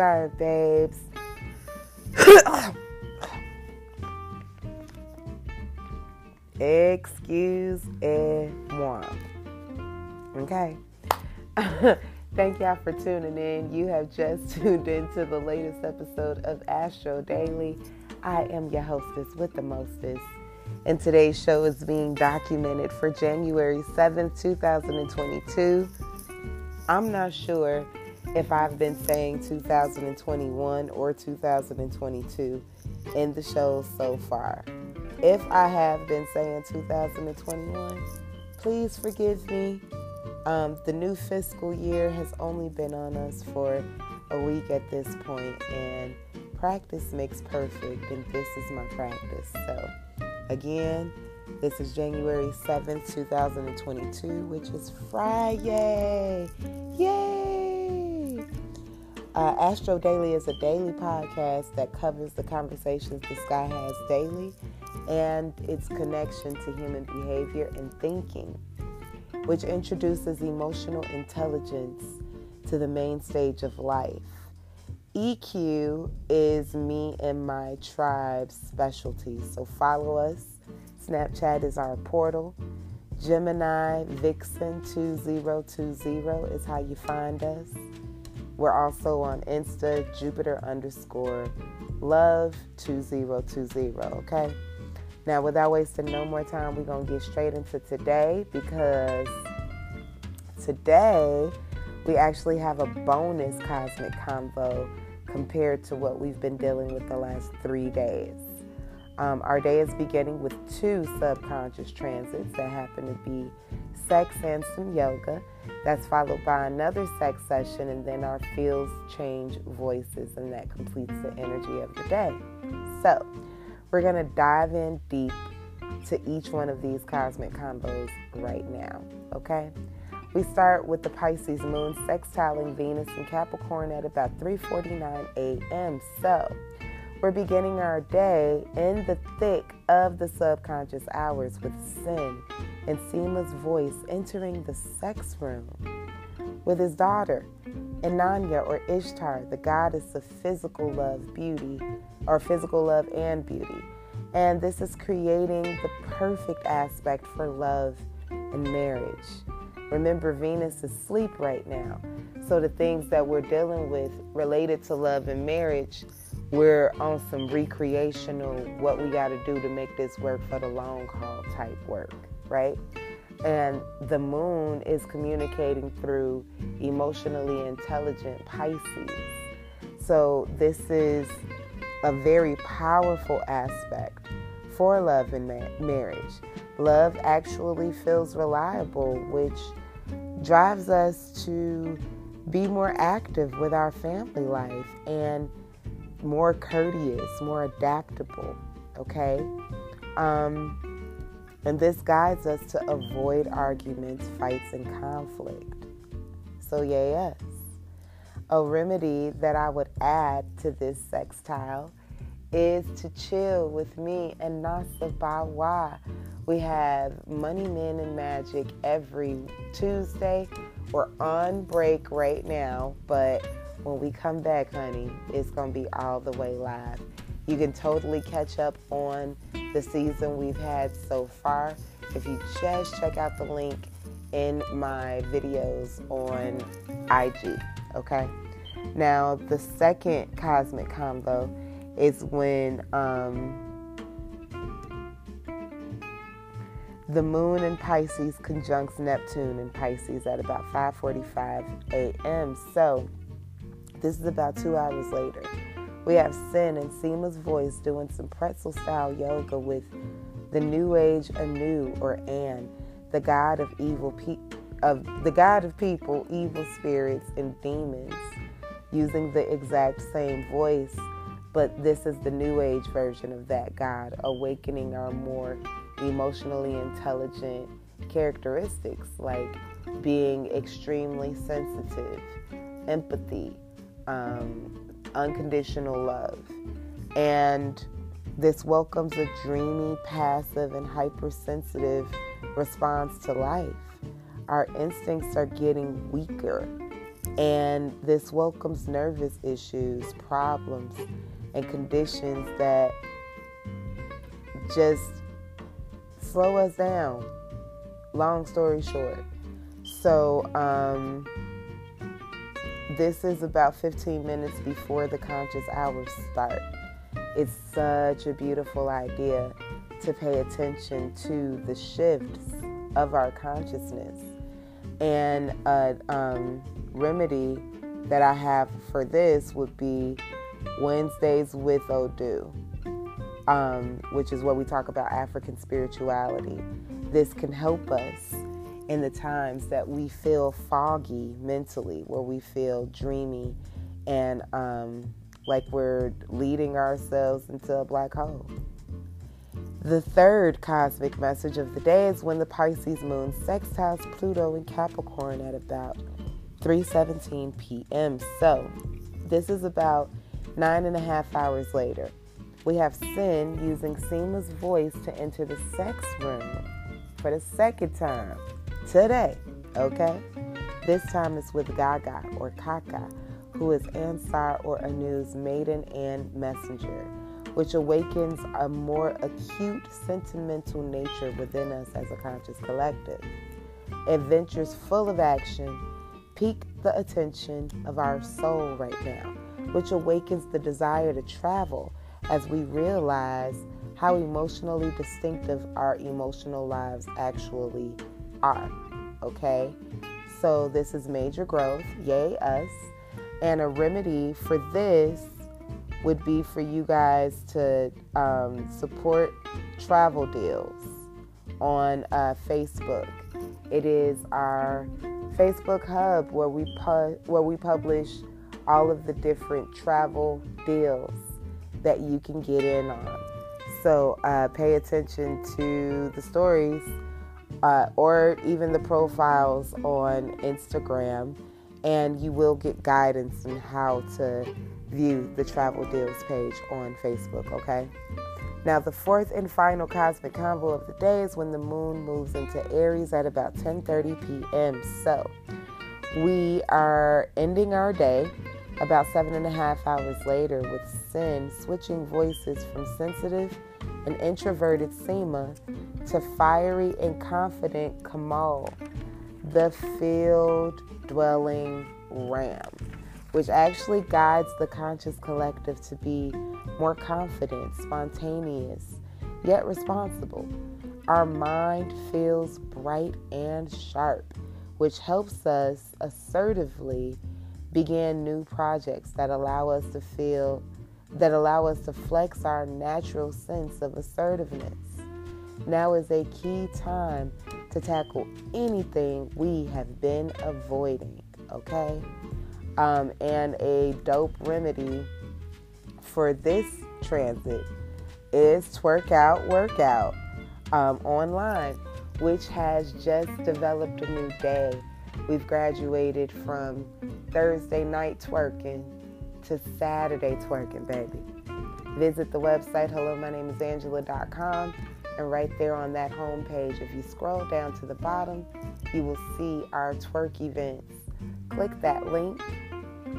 start, babes. Excuse moi. Okay. Thank y'all for tuning in. You have just tuned into the latest episode of Astro Daily. I am your hostess with the mostest. And today's show is being documented for January 7th, 2022. I'm not sure if I've been saying 2021 or 2022 in the show so far. If I have been saying 2021, please forgive me. Um, the new fiscal year has only been on us for a week at this point, and practice makes perfect, and this is my practice. So, again, this is January 7th, 2022, which is Friday. Yay! Uh, Astro Daily is a daily podcast that covers the conversations the sky has daily and its connection to human behavior and thinking, which introduces emotional intelligence to the main stage of life. EQ is me and my tribe's specialty, so follow us. Snapchat is our portal. Gemini Vixen 2020 is how you find us. We're also on Insta, Jupiter underscore love 2020, okay? Now, without wasting no more time, we're going to get straight into today because today we actually have a bonus cosmic convo compared to what we've been dealing with the last three days. Um, our day is beginning with two subconscious transits that happen to be sex and some yoga. That's followed by another sex session, and then our fields change voices, and that completes the energy of the day. So, we're going to dive in deep to each one of these cosmic combos right now, okay? We start with the Pisces moon sextiling Venus and Capricorn at about 3:49 a.m. So, we're beginning our day in the thick of the subconscious hours with Sin and Seema's voice entering the sex room with his daughter, Inanna or Ishtar, the goddess of physical love, beauty, or physical love and beauty. And this is creating the perfect aspect for love and marriage. Remember, Venus is asleep right now. So the things that we're dealing with related to love and marriage, we're on some recreational, what we got to do to make this work for the long haul type work, right? And the moon is communicating through emotionally intelligent Pisces. So this is a very powerful aspect for love and ma- marriage. Love actually feels reliable, which drives us to be more active with our family life and more courteous, more adaptable, okay? Um, and this guides us to avoid arguments, fights, and conflict. So, yes. A remedy that I would add to this sextile is to chill with me and Nasa Bawa. We have Money Men and Magic every Tuesday. We're on break right now, but when we come back, honey, it's going to be all the way live. You can totally catch up on the season we've had so far if you just check out the link in my videos on IG. Okay. Now, the second cosmic combo is when um, the moon in Pisces conjuncts Neptune in Pisces at about 5:45 a.m. So, this is about two hours later. We have Sin and Seema's voice doing some pretzel style yoga with the New Age Anu or An, the god of evil pe- of the god of people, evil spirits, and demons, using the exact same voice, but this is the New Age version of that god, awakening our more emotionally intelligent characteristics like being extremely sensitive, empathy, um, unconditional love. And this welcomes a dreamy, passive, and hypersensitive response to life. Our instincts are getting weaker And this welcomes nervous issues, problems, and conditions that just slow us down. Long story short. So, um, this is about 15 minutes before the conscious hours start. It's such a beautiful idea to pay attention to the shifts of our consciousness. And a um, remedy that I have for this would be Wednesdays with Odu, um, which is where we talk about African spirituality. This can help us in the times that we feel foggy mentally, where we feel dreamy and um, like we're leading ourselves into a black hole. The third cosmic message of the day is when the Pisces moon sextiles Pluto in Capricorn at about 3:17 p.m. So, this is about nine and a half hours later. We have Sin using Seema's voice to enter the sex room for the second time today. Okay, this time it's with Gaga or Kaka, who is Ansar or Anu's maiden and messenger which awakens a more acute sentimental nature within us as a conscious collective. Adventures full of action pique the attention of our soul right now, which awakens the desire to travel as we realize how emotionally distinctive our emotional lives actually are. Okay? So, this is major growth, yay us. And a remedy for this would be for you guys to um, support travel deals on uh, Facebook. It is our Facebook hub where we pu- where we publish all of the different travel deals that you can get in on. So uh, pay attention to the stories uh, or even the profiles on Instagram, and you will get guidance on how to view the travel deals page on Facebook, okay? Now, the fourth and final cosmic combo of the day is when the moon moves into Aries at about 10:30 p.m. So, we are ending our day about seven and a half hours later with Sin switching voices from sensitive and introverted Seema to fiery and confident Kamal, the field dwelling ram which actually guides the conscious collective to be more confident, spontaneous, yet responsible. Our mind feels bright and sharp, which helps us assertively begin new projects that allow us to feel that allow us to flex our natural sense of assertiveness. Now is a key time to tackle anything we have been avoiding, okay? Um, and a dope remedy for this transit is Twerk Out Workout um, online, which has just developed a new day. We've graduated from Thursday night twerking to Saturday twerking, baby. Visit the website hello my name is and right there on that home page if you scroll down to the bottom you will see our twerk events click that link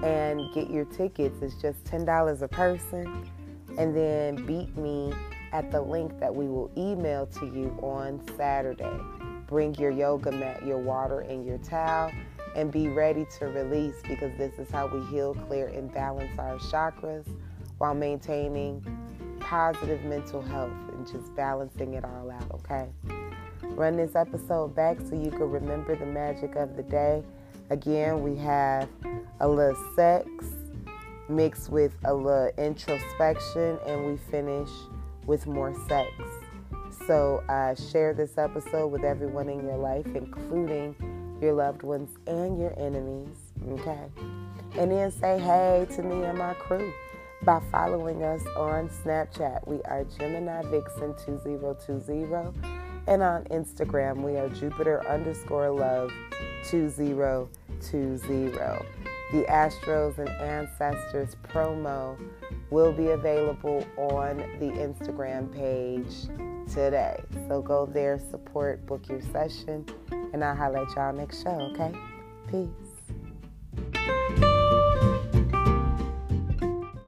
and get your tickets. It's just $10 a person. And then beat me at the link that we will email to you on Saturday. Bring your yoga mat, your water, and your towel, and be ready to release because this is how we heal, clear, and balance our chakras while maintaining positive mental health and just balancing it all out, okay? Run this episode back so you can remember the magic of the day. Again, we have a little sex mixed with a little introspection, and we finish with more sex. So, uh, share this episode with everyone in your life, including your loved ones and your enemies. Okay. And then say hey to me and my crew by following us on Snapchat. We are Gemini Vixen 2020. And on Instagram, we are Jupiter underscore love 2020. The Astros and Ancestors promo will be available on the Instagram page today. So go there, support, book your session, and I'll highlight y'all next show, okay? Peace.